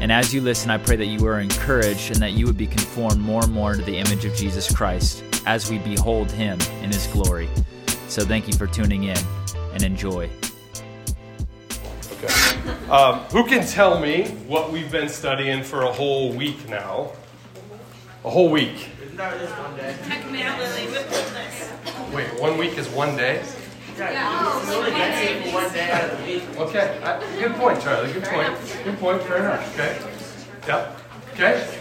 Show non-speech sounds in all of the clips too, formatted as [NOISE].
And as you listen, I pray that you are encouraged and that you would be conformed more and more to the image of Jesus Christ as we behold him in his glory. So thank you for tuning in and enjoy. Okay. Um, who can tell me what we've been studying for a whole week now? A whole week. Isn't that just one day? Wait, one week is one day? Okay, I, good point, Charlie. Good point. Good point. Fair enough. Okay. Yep. Okay.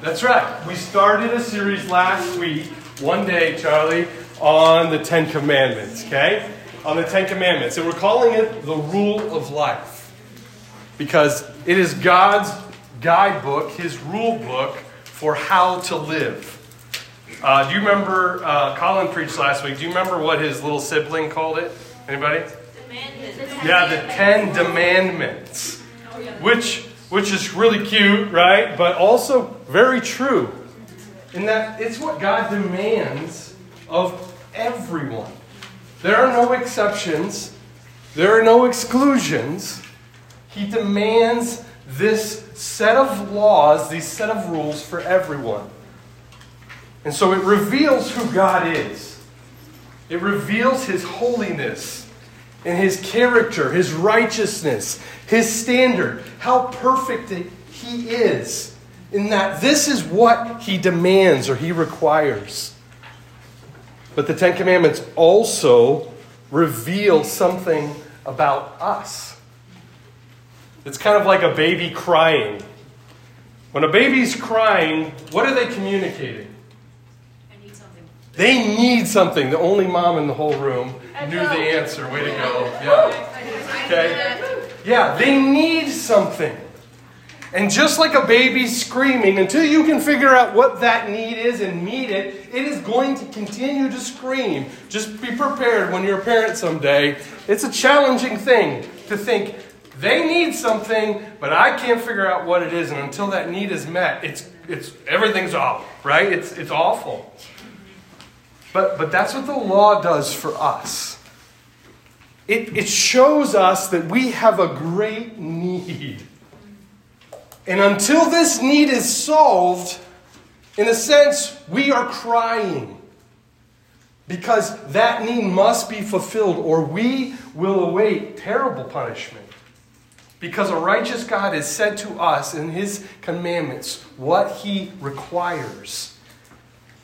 That's right. We started a series last week, one day, Charlie, on the Ten Commandments. Okay, on the Ten Commandments, and we're calling it the Rule of Life because it is God's guidebook, His rule book for how to live. Uh, do you remember uh, Colin preached last week? Do you remember what his little sibling called it? Anybody? Yeah, the Ten Demandments, which which is really cute, right? But also very true, in that it's what God demands of everyone. There are no exceptions. There are no exclusions. He demands this set of laws, these set of rules for everyone. And so it reveals who God is. It reveals his holiness and his character, his righteousness, his standard, how perfect he is, in that this is what he demands or he requires. But the Ten Commandments also reveal something about us. It's kind of like a baby crying. When a baby's crying, what are they communicating? They need something. The only mom in the whole room knew the answer. Way to go. Yeah. Okay? Yeah, they need something. And just like a baby screaming, until you can figure out what that need is and meet it, it is going to continue to scream. Just be prepared when you're a parent someday. It's a challenging thing to think they need something, but I can't figure out what it is, and until that need is met, it's it's everything's off, right? It's it's awful. But, but that's what the law does for us. It, it shows us that we have a great need. And until this need is solved, in a sense, we are crying. Because that need must be fulfilled, or we will await terrible punishment. Because a righteous God has said to us in His commandments what He requires.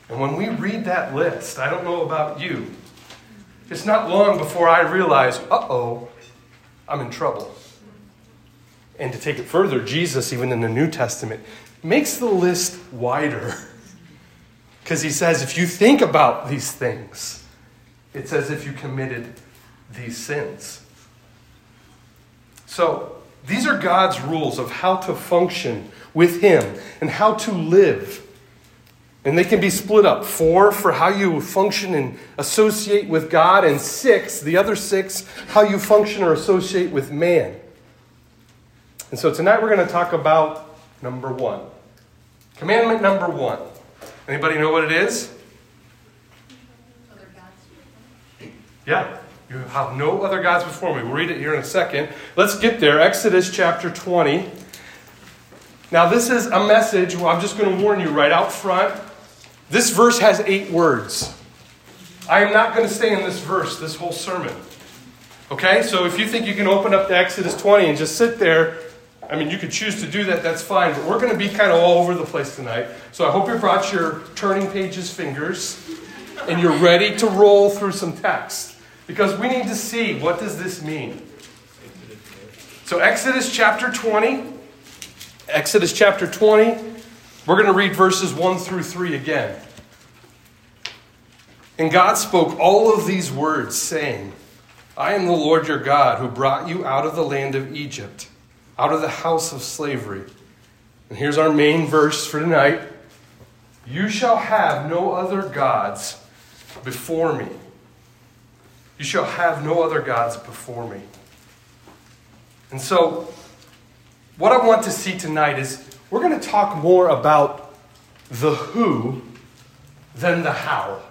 And when we read that list, I don't know about you, it's not long before I realize, uh oh, I'm in trouble. And to take it further, Jesus, even in the New Testament, makes the list wider. [LAUGHS] Because he says, if you think about these things, it's as if you committed these sins. So, these are God's rules of how to function with Him and how to live. And they can be split up four for how you function and associate with God, and six, the other six, how you function or associate with man. And so tonight we're going to talk about number one. Commandment number one. Anybody know what it is? Yeah. You have no other gods before me. We'll read it here in a second. Let's get there. Exodus chapter 20. Now, this is a message. Well, I'm just going to warn you right out front. This verse has eight words. I am not going to stay in this verse this whole sermon. Okay? So if you think you can open up to Exodus 20 and just sit there, I mean, you could choose to do that, that's fine. But we're going to be kind of all over the place tonight. So I hope you brought your turning pages fingers and you're ready to roll through some text. Because we need to see what does this mean. So Exodus chapter 20. Exodus chapter 20. We're going to read verses 1 through 3 again. And God spoke all of these words, saying, I am the Lord your God who brought you out of the land of Egypt, out of the house of slavery. And here's our main verse for tonight You shall have no other gods before me. You shall have no other gods before me. And so, what I want to see tonight is we're going to talk more about the who than the how.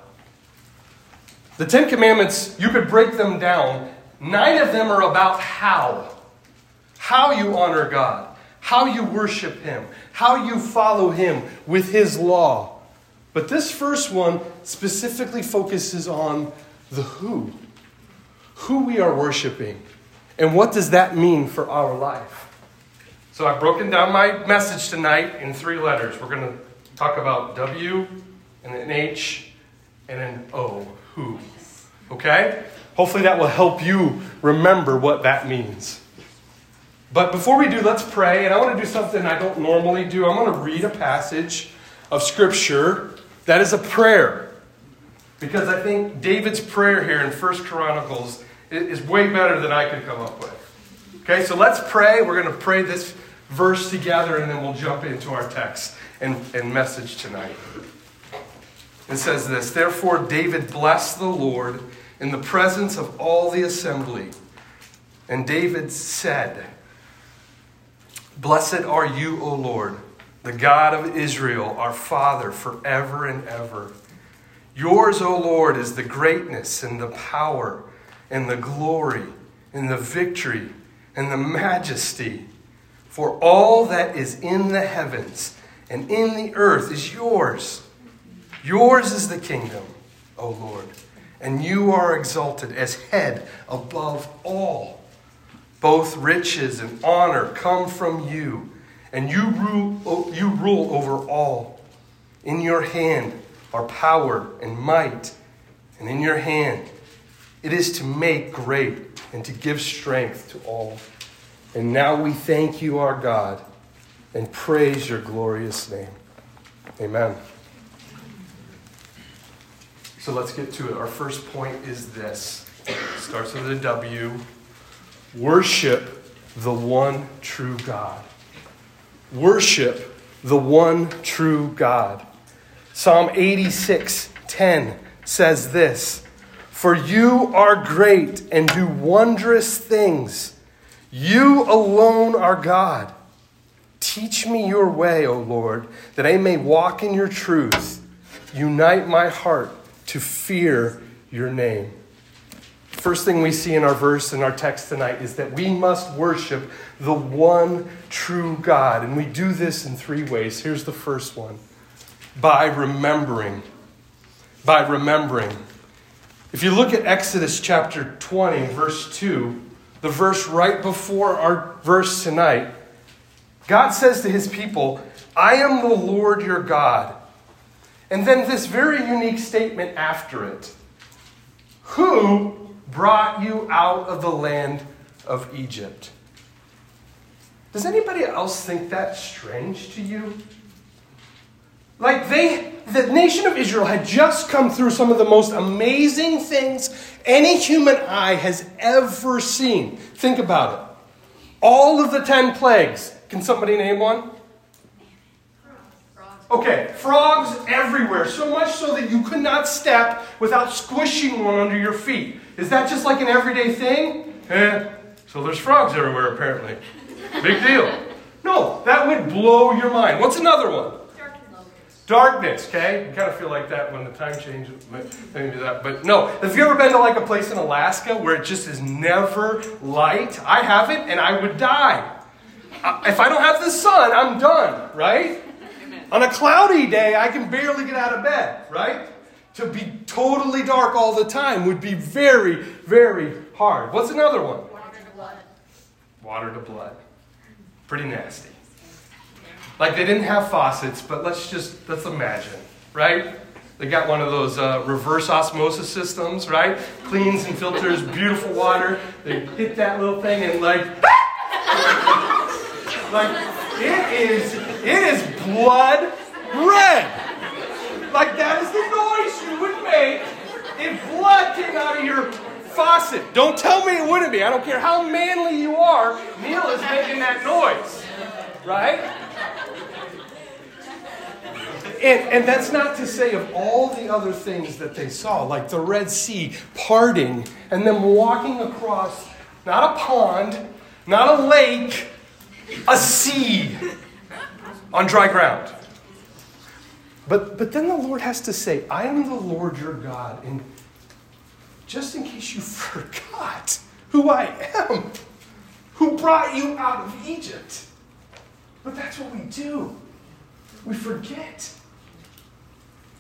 The Ten Commandments, you could break them down. Nine of them are about how. How you honor God, how you worship Him, how you follow Him with His law. But this first one specifically focuses on the who. Who we are worshiping. And what does that mean for our life? So I've broken down my message tonight in three letters. We're going to talk about W and an H and an O. Who. Okay? Hopefully that will help you remember what that means. But before we do, let's pray. And I want to do something I don't normally do. I'm going to read a passage of Scripture that is a prayer. Because I think David's prayer here in First Chronicles is way better than I could come up with. Okay, so let's pray. We're going to pray this verse together and then we'll jump into our text and, and message tonight. It says this Therefore, David blessed the Lord in the presence of all the assembly. And David said, Blessed are you, O Lord, the God of Israel, our Father, forever and ever. Yours, O Lord, is the greatness and the power and the glory and the victory and the majesty. For all that is in the heavens and in the earth is yours. Yours is the kingdom, O Lord, and you are exalted as head above all. Both riches and honor come from you, and you rule, you rule over all. In your hand are power and might, and in your hand it is to make great and to give strength to all. And now we thank you, our God, and praise your glorious name. Amen. So let's get to it. Our first point is this it starts with a W. Worship the one true God. Worship the one true God. Psalm 86 10 says this For you are great and do wondrous things. You alone are God. Teach me your way, O Lord, that I may walk in your truth. Unite my heart to fear your name. First thing we see in our verse in our text tonight is that we must worship the one true God. And we do this in three ways. Here's the first one by remembering. By remembering. If you look at Exodus chapter 20, verse 2, the verse right before our verse tonight, God says to his people, I am the Lord your God and then this very unique statement after it Who brought you out of the land of Egypt? Does anybody else think that's strange to you? Like they, the nation of Israel had just come through some of the most amazing things any human eye has ever seen. Think about it. All of the ten plagues. Can somebody name one? Okay, frogs everywhere, so much so that you could not step without squishing one under your feet. Is that just like an everyday thing? Eh, so there's frogs everywhere apparently. Big deal. No, that would blow your mind. What's another one? Darkness, okay? You kind of feel like that when the time changes. Maybe that, but no. Have you ever been to like a place in Alaska where it just is never light? I haven't, and I would die. If I don't have the sun, I'm done, right? On a cloudy day, I can barely get out of bed, right? To be totally dark all the time would be very, very hard. What's another one? Water to blood. Water to blood. Pretty nasty. Like they didn't have faucets, but let's just let's imagine, right? They got one of those uh, reverse osmosis systems, right? Cleans and filters beautiful water. They hit that little thing and like, [LAUGHS] like it is it is blood red. Like that is the noise you would make if blood came out of your faucet. Don't tell me it wouldn't be. I don't care how manly you are. Neil is making that noise. Right? And, and that's not to say of all the other things that they saw, like the Red Sea parting and them walking across not a pond, not a lake, a sea on dry ground. But, but then the Lord has to say, I am the Lord your God. And just in case you [LAUGHS] forgot who I am, who brought you out of Egypt. But that's what we do. We forget.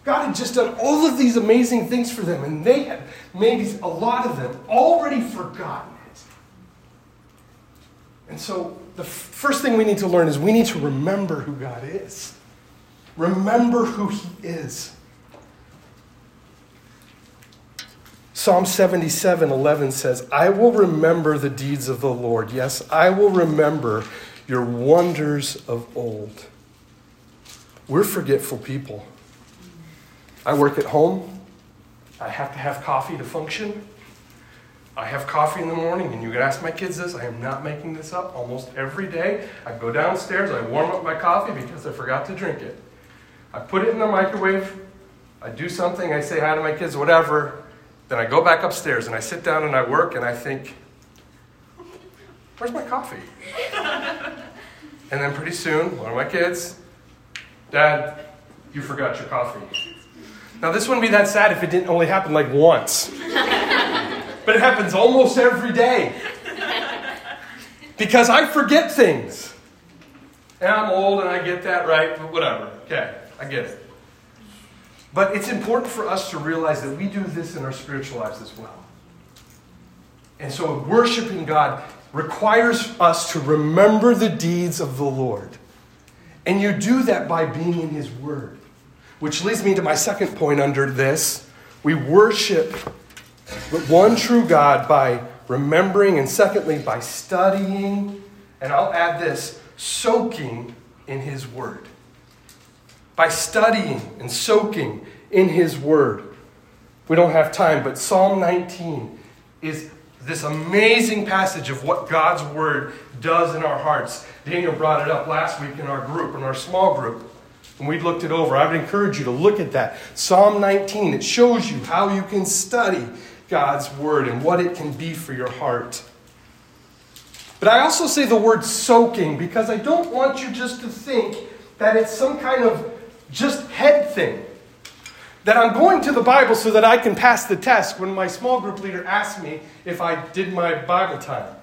God had just done all of these amazing things for them, and they had, maybe a lot of them, already forgotten it. And so, the f- first thing we need to learn is we need to remember who God is. Remember who He is. Psalm 77 11 says, I will remember the deeds of the Lord. Yes, I will remember your wonders of old. We're forgetful people. I work at home. I have to have coffee to function. I have coffee in the morning, and you can ask my kids this. I am not making this up. Almost every day, I go downstairs, I warm up my coffee because I forgot to drink it. I put it in the microwave. I do something. I say hi to my kids, whatever. Then I go back upstairs and I sit down and I work and I think, where's my coffee? and then pretty soon, one of my kids, Dad, you forgot your coffee. Now, this wouldn't be that sad if it didn't only happen like once. [LAUGHS] but it happens almost every day. Because I forget things. And I'm old and I get that right, but whatever. Okay, I get it. But it's important for us to realize that we do this in our spiritual lives as well. And so, worshiping God requires us to remember the deeds of the Lord. And you do that by being in His Word. Which leads me to my second point under this. We worship the one true God by remembering, and secondly, by studying, and I'll add this soaking in His Word by studying and soaking in His Word. We don't have time, but Psalm 19 is this amazing passage of what God's Word does in our hearts. Daniel brought it up last week in our group, in our small group, and we looked it over. I would encourage you to look at that. Psalm 19, it shows you how you can study God's Word and what it can be for your heart. But I also say the word soaking because I don't want you just to think that it's some kind of just head thing. That I'm going to the Bible so that I can pass the test when my small group leader asks me if I did my Bible time.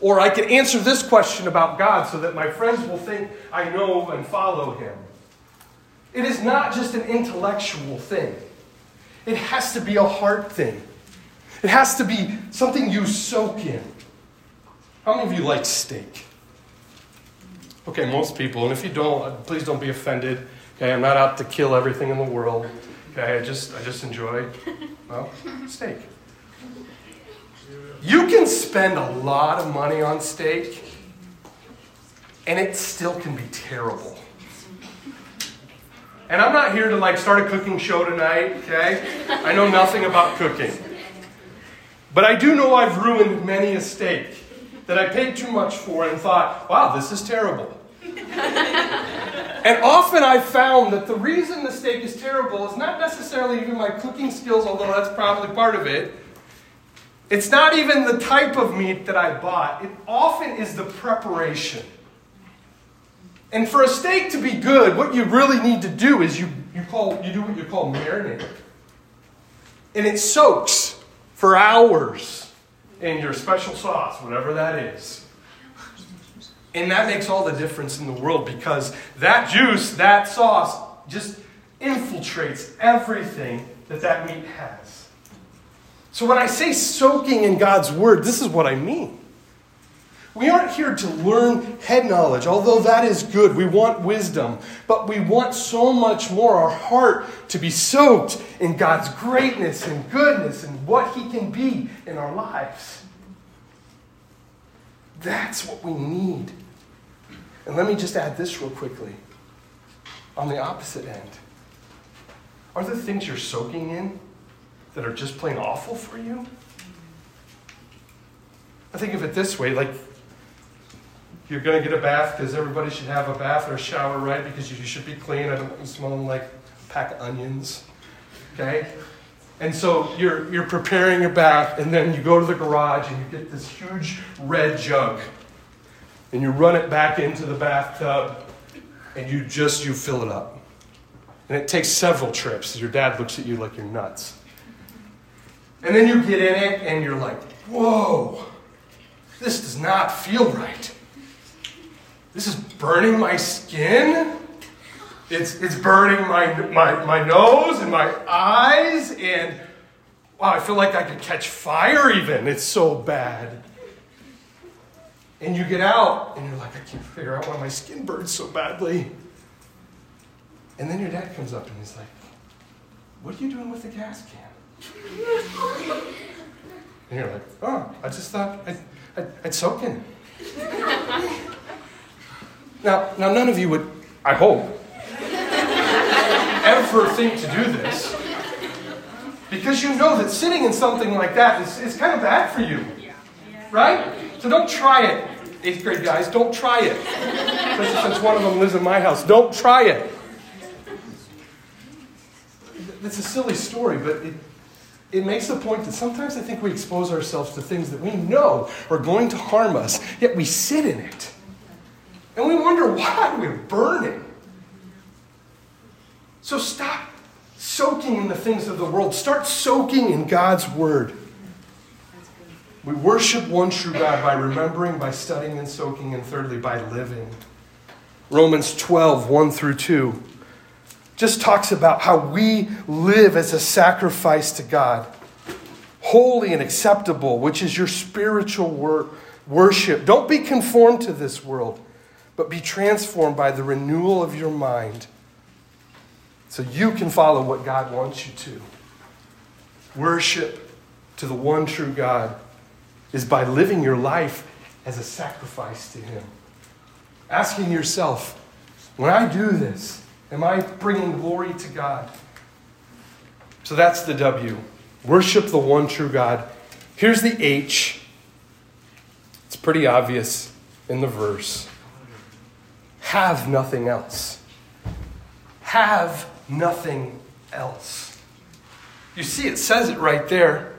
Or I can answer this question about God so that my friends will think I know and follow Him. It is not just an intellectual thing, it has to be a heart thing. It has to be something you soak in. How many of you like steak? Okay, most people, and if you don't, please don't be offended. Okay, I'm not out to kill everything in the world. Okay, I just I just enjoy well steak. You can spend a lot of money on steak, and it still can be terrible. And I'm not here to like start a cooking show tonight, okay? I know nothing about cooking. But I do know I've ruined many a steak that I paid too much for and thought, wow, this is terrible. and often I've found that the reason the steak is terrible is not necessarily even my cooking skills, although that's probably part of it. It's not even the type of meat that I bought, it often is the preparation. And for a steak to be good, what you really need to do is you, you, call, you do what you call marinate. And it soaks for hours in your special sauce, whatever that is. And that makes all the difference in the world because that juice, that sauce, just infiltrates everything that that meat has. So when I say soaking in God's word, this is what I mean. We aren't here to learn head knowledge, although that is good. We want wisdom, but we want so much more our heart to be soaked in God's greatness and goodness and what He can be in our lives. That's what we need. And let me just add this real quickly. On the opposite end, are there things you're soaking in that are just plain awful for you? I think of it this way like, you're going to get a bath because everybody should have a bath or a shower, right? Because you should be clean. I don't want you smelling like a pack of onions. Okay? And so you're, you're preparing your bath, and then you go to the garage and you get this huge red jug. And you run it back into the bathtub, and you just you fill it up. And it takes several trips. Your dad looks at you like you're nuts. And then you get in it, and you're like, whoa, this does not feel right. This is burning my skin. It's, it's burning my, my, my nose and my eyes, and wow, I feel like I could catch fire even. It's so bad. And you get out, and you're like, I can't figure out why my skin burns so badly. And then your dad comes up and he's like, What are you doing with the gas can? And you're like, Oh, I just thought I'd, I'd, I'd soak in. [LAUGHS] now, now, none of you would, I hope, ever think to do this because you know that sitting in something like that is, is kind of bad for you. Right? So don't try it. Eighth grade guys, don't try it. Especially since one of them lives in my house. Don't try it. It's a silly story, but it, it makes the point that sometimes I think we expose ourselves to things that we know are going to harm us, yet we sit in it. And we wonder why we're burning. So stop soaking in the things of the world. Start soaking in God's Word. We worship one true God by remembering, by studying and soaking, and thirdly, by living. Romans 12, 1 through 2, just talks about how we live as a sacrifice to God, holy and acceptable, which is your spiritual wor- worship. Don't be conformed to this world, but be transformed by the renewal of your mind so you can follow what God wants you to. Worship to the one true God is by living your life as a sacrifice to Him. Asking yourself, when I do this, am I bringing glory to God? So that's the W. Worship the one true God. Here's the H. It's pretty obvious in the verse. Have nothing else. Have nothing else. You see, it says it right there.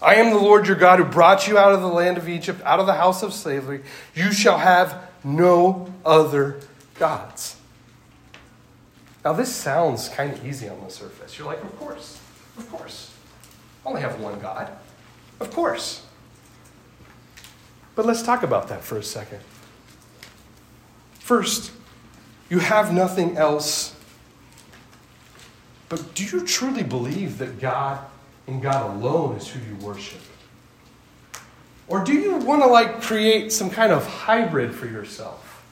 I am the Lord your God who brought you out of the land of Egypt, out of the house of slavery. You shall have no other gods. Now, this sounds kind of easy on the surface. You're like, of course, of course. I only have one God. Of course. But let's talk about that for a second. First, you have nothing else. But do you truly believe that God and God alone is who you worship? Or do you want to like create some kind of hybrid for yourself?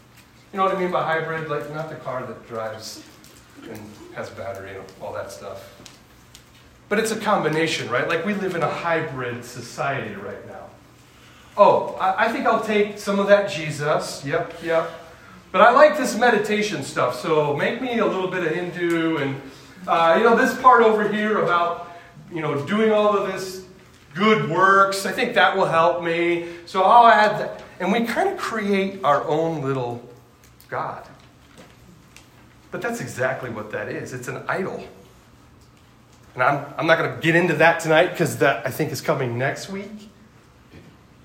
You know what I mean by hybrid? Like not the car that drives and has battery and all that stuff. But it's a combination, right? Like we live in a hybrid society right now. Oh, I, I think I'll take some of that Jesus. Yep, yep. But I like this meditation stuff, so make me a little bit of Hindu and, uh, you know, this part over here about, you know, doing all of this good works. I think that will help me. So I'll add that. And we kind of create our own little God. But that's exactly what that is it's an idol. And I'm, I'm not going to get into that tonight because that I think is coming next week.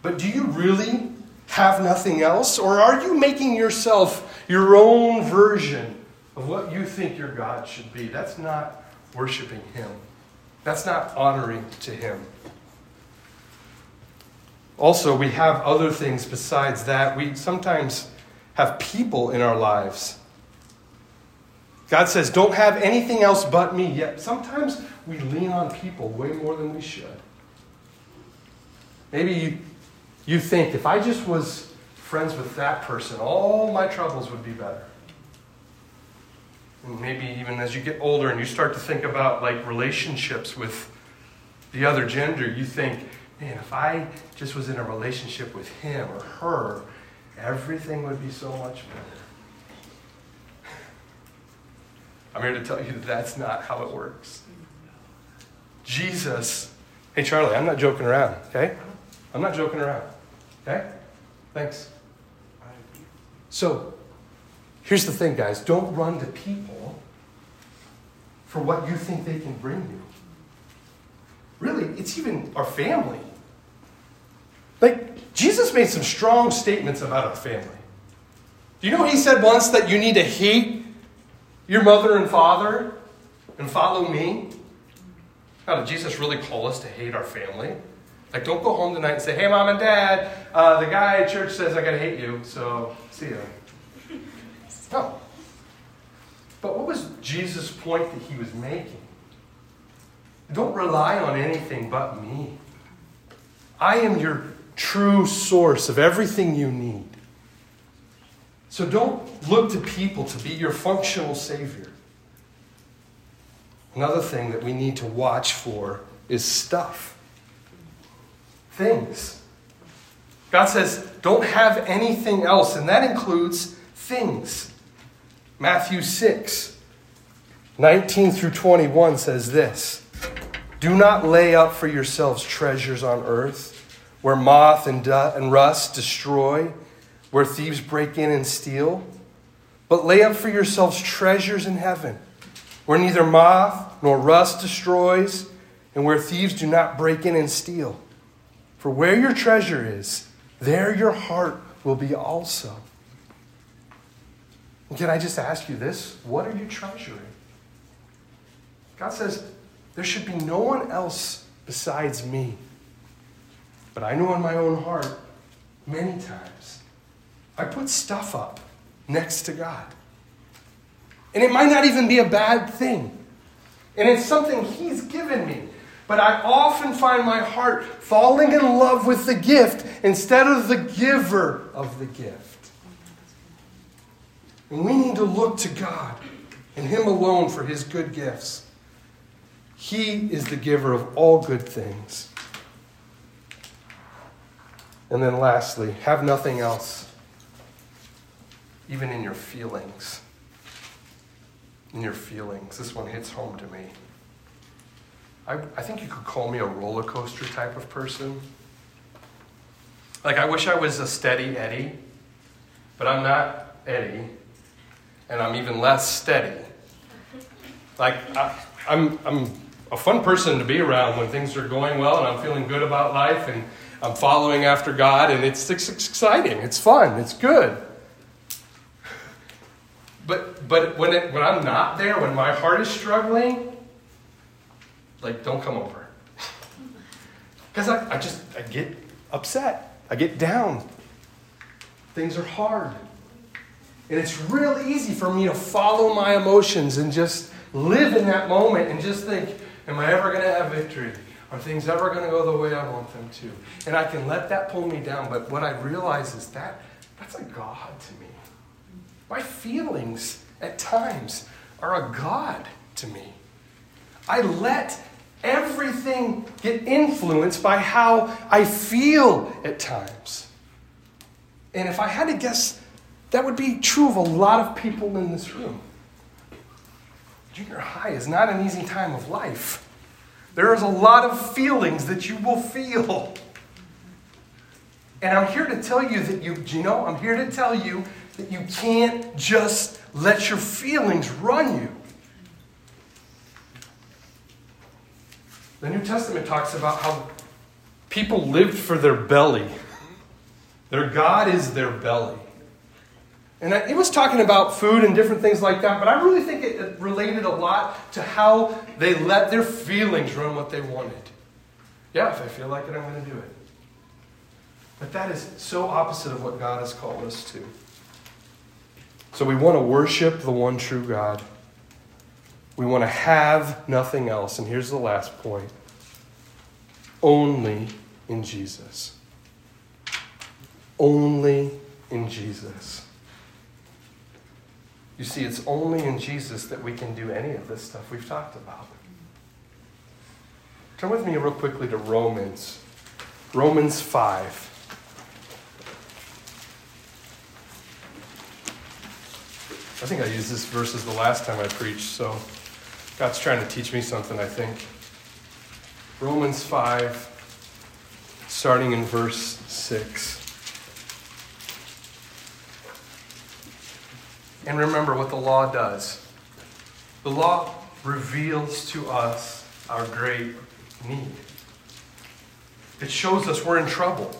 But do you really have nothing else? Or are you making yourself your own version of what you think your God should be? That's not worshiping Him, that's not honoring to Him. Also, we have other things besides that. We sometimes have people in our lives. God says, don't have anything else but me. Yet sometimes we lean on people way more than we should. Maybe you, think, if I just was friends with that person, all my troubles would be better. And maybe even as you get older and you start to think about like relationships with the other gender, you think, man, if I just was in a relationship with him or her, everything would be so much better. I'm here to tell you that that's not how it works. Jesus, hey, Charlie, I'm not joking around, okay? I'm not joking around, okay? Thanks. So, here's the thing, guys don't run to people for what you think they can bring you. Really, it's even our family. Like, Jesus made some strong statements about our family. Do you know he said once that you need to hate your mother and father and follow me? Now, did Jesus really call us to hate our family? Like, don't go home tonight and say, hey, mom and dad, uh, the guy at church says I gotta hate you, so see ya. [LAUGHS] No. But what was Jesus' point that he was making? Don't rely on anything but me. I am your true source of everything you need. So don't look to people to be your functional Savior. Another thing that we need to watch for is stuff things. God says, don't have anything else, and that includes things. Matthew 6, 19 through 21 says this Do not lay up for yourselves treasures on earth, where moth and, du- and rust destroy, where thieves break in and steal, but lay up for yourselves treasures in heaven, where neither moth nor rust destroys, and where thieves do not break in and steal. For where your treasure is, there your heart will be also. Can I just ask you this? What are you treasuring? God says, there should be no one else besides me. But I know in my own heart, many times, I put stuff up next to God. And it might not even be a bad thing. And it's something He's given me. But I often find my heart falling in love with the gift instead of the giver of the gift. And we need to look to God and Him alone for His good gifts. He is the giver of all good things. And then lastly, have nothing else, even in your feelings. In your feelings. This one hits home to me. I, I think you could call me a roller coaster type of person. Like, I wish I was a steady Eddie, but I'm not Eddie, and I'm even less steady. Like, I, I'm, I'm a fun person to be around when things are going well and I'm feeling good about life and I'm following after God, and it's, it's exciting, it's fun, it's good. But, but when, it, when I'm not there, when my heart is struggling, like, don't come over. [LAUGHS] Because I, I just, I get upset. I get down. Things are hard. And it's real easy for me to follow my emotions and just live in that moment and just think, am I ever going to have victory? Are things ever going to go the way I want them to? And I can let that pull me down. But what I realize is that that's a God to me. My feelings at times are a God to me. I let everything get influenced by how I feel at times. And if I had to guess, that would be true of a lot of people in this room. Junior high is not an easy time of life. There is a lot of feelings that you will feel. And I'm here to tell you that you, you know, I'm here to tell you that you can't just let your feelings run you. The New Testament talks about how people lived for their belly. Their God is their belly. And it was talking about food and different things like that, but I really think it related a lot to how they let their feelings run what they wanted. Yeah, if I feel like it, I'm going to do it. But that is so opposite of what God has called us to. So we want to worship the one true God. We want to have nothing else. And here's the last point only in Jesus. Only in Jesus. You see, it's only in Jesus that we can do any of this stuff we've talked about. Turn with me real quickly to Romans. Romans 5. I think I used this verses the last time I preached, so God's trying to teach me something, I think. Romans 5, starting in verse 6. And remember what the law does the law reveals to us our great need. It shows us we're in trouble.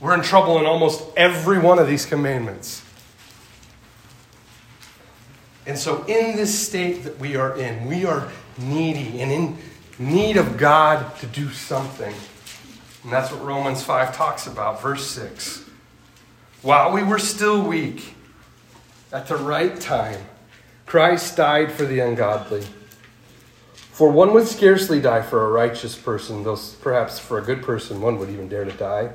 We're in trouble in almost every one of these commandments. And so, in this state that we are in, we are needy and in need of God to do something. And that's what Romans 5 talks about, verse 6. While we were still weak, at the right time, Christ died for the ungodly. For one would scarcely die for a righteous person, though perhaps for a good person one would even dare to die.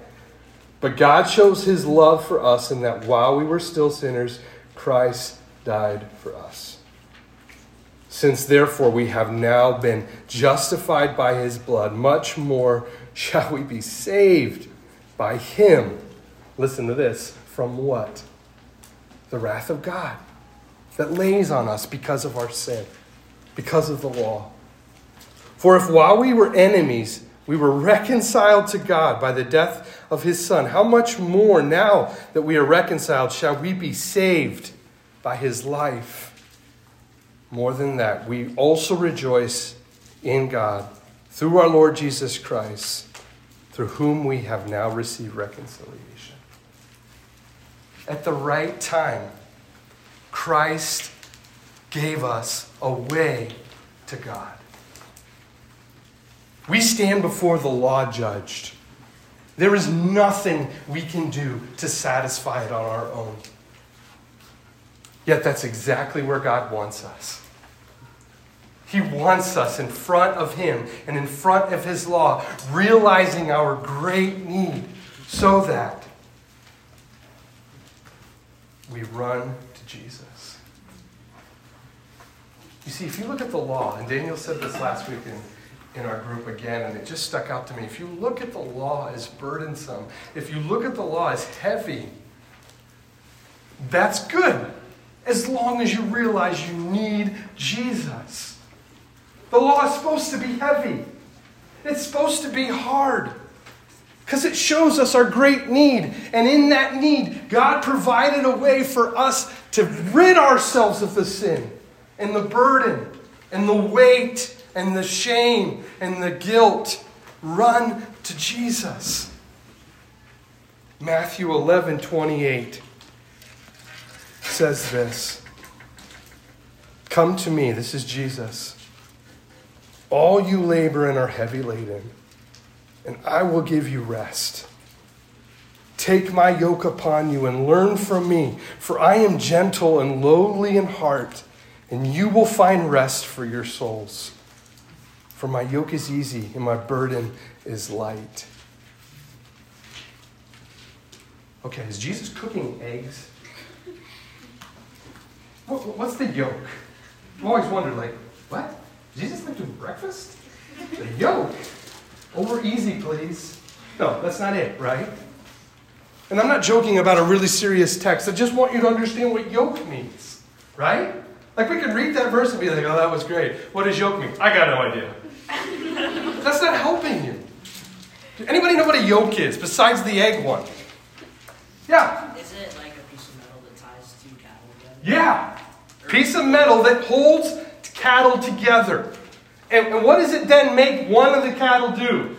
But God shows his love for us in that while we were still sinners, Christ died for us. Since therefore we have now been justified by his blood, much more shall we be saved by him. Listen to this from what? The wrath of God that lays on us because of our sin, because of the law. For if while we were enemies, we were reconciled to God by the death of his Son, how much more now that we are reconciled shall we be saved by his life? More than that, we also rejoice in God through our Lord Jesus Christ, through whom we have now received reconciliation. At the right time, Christ gave us a way to God. We stand before the law judged. There is nothing we can do to satisfy it on our own. Yet that's exactly where God wants us. He wants us in front of Him and in front of His law, realizing our great need so that we run to Jesus. You see, if you look at the law, and Daniel said this last week in, in our group again, and it just stuck out to me. If you look at the law as burdensome, if you look at the law as heavy, that's good as long as you realize you need Jesus. The law is supposed to be heavy, it's supposed to be hard. Because it shows us our great need. And in that need, God provided a way for us to rid ourselves of the sin and the burden and the weight and the shame and the guilt. Run to Jesus. Matthew 11 28 says this Come to me, this is Jesus, all you labor and are heavy laden and I will give you rest. Take my yoke upon you and learn from me, for I am gentle and lowly in heart, and you will find rest for your souls. For my yoke is easy and my burden is light. Okay, is Jesus cooking eggs? What's the yoke? I've always wondered, like, what? Jesus like doing breakfast? The yoke? Over easy, please. No, that's not it, right? And I'm not joking about a really serious text. I just want you to understand what yoke means, right? Like we could read that verse and be like, oh, that was great. What does yoke mean? I got no idea. [LAUGHS] that's not helping you. Do anybody know what a yoke is besides the egg one? Yeah. Is it like a piece of metal that ties two cattle together? Yeah. Piece of metal that holds cattle together. And, and what does it then make one of the cattle do?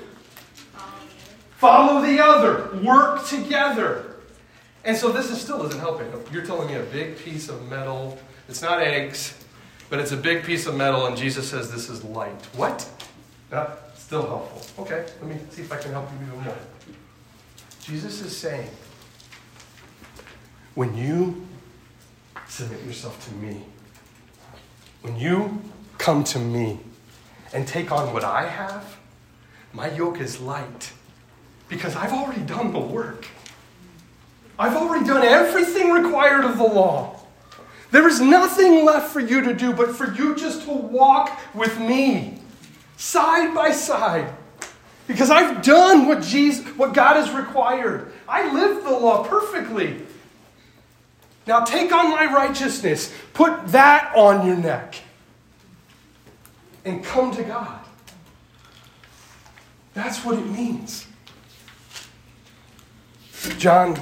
Follow the other, work together. And so this is still isn't helping. You're telling me a big piece of metal. It's not eggs, but it's a big piece of metal, and Jesus says this is light. What? Not still helpful. Okay, let me see if I can help you even more. Jesus is saying, when you submit yourself to me, when you come to me, and take on what I have, my yoke is light because I've already done the work. I've already done everything required of the law. There is nothing left for you to do but for you just to walk with me side by side. Because I've done what Jesus what God has required. I lived the law perfectly. Now take on my righteousness. Put that on your neck and come to God. That's what it means. John,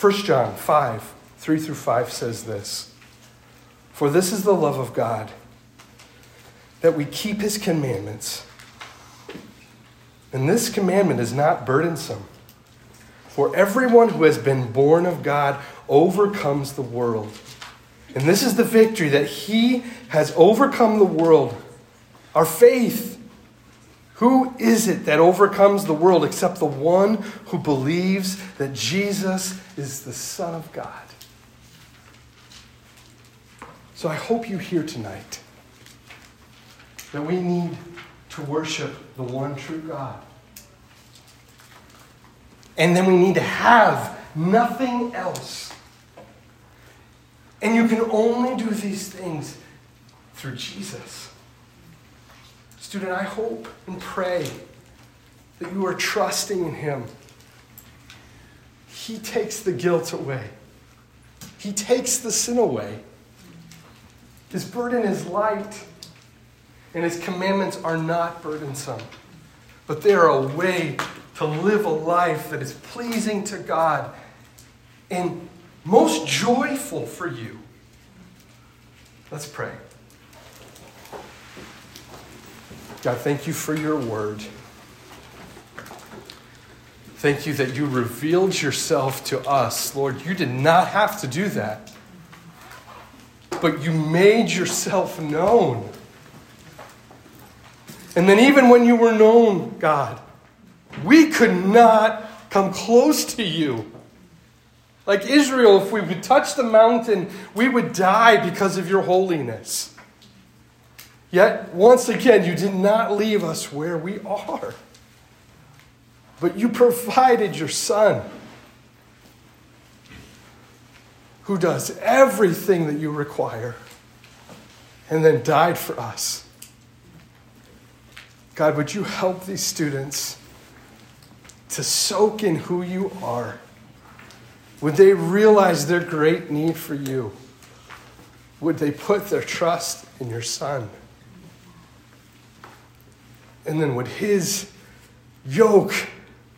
1 John 5 3 through 5 says this For this is the love of God, that we keep his commandments. And this commandment is not burdensome. For everyone who has been born of God overcomes the world. And this is the victory that he has overcome the world, our faith. Who is it that overcomes the world except the one who believes that Jesus is the Son of God? So I hope you hear tonight that we need to worship the one true God. And then we need to have nothing else. And you can only do these things through Jesus. Student, I hope and pray that you are trusting in Him. He takes the guilt away, He takes the sin away. His burden is light, and His commandments are not burdensome, but they are a way to live a life that is pleasing to God and most joyful for you. Let's pray. God, thank you for your word. Thank you that you revealed yourself to us. Lord, you did not have to do that, but you made yourself known. And then, even when you were known, God, we could not come close to you. Like Israel, if we would touch the mountain, we would die because of your holiness. Yet, once again, you did not leave us where we are, but you provided your Son, who does everything that you require, and then died for us. God, would you help these students to soak in who you are? Would they realize their great need for you? Would they put their trust in your Son? And then would his yoke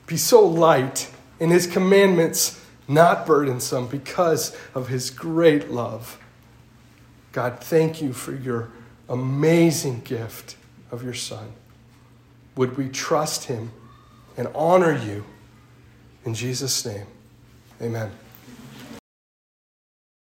be so light and his commandments not burdensome because of his great love? God, thank you for your amazing gift of your Son. Would we trust him and honor you? In Jesus' name, amen.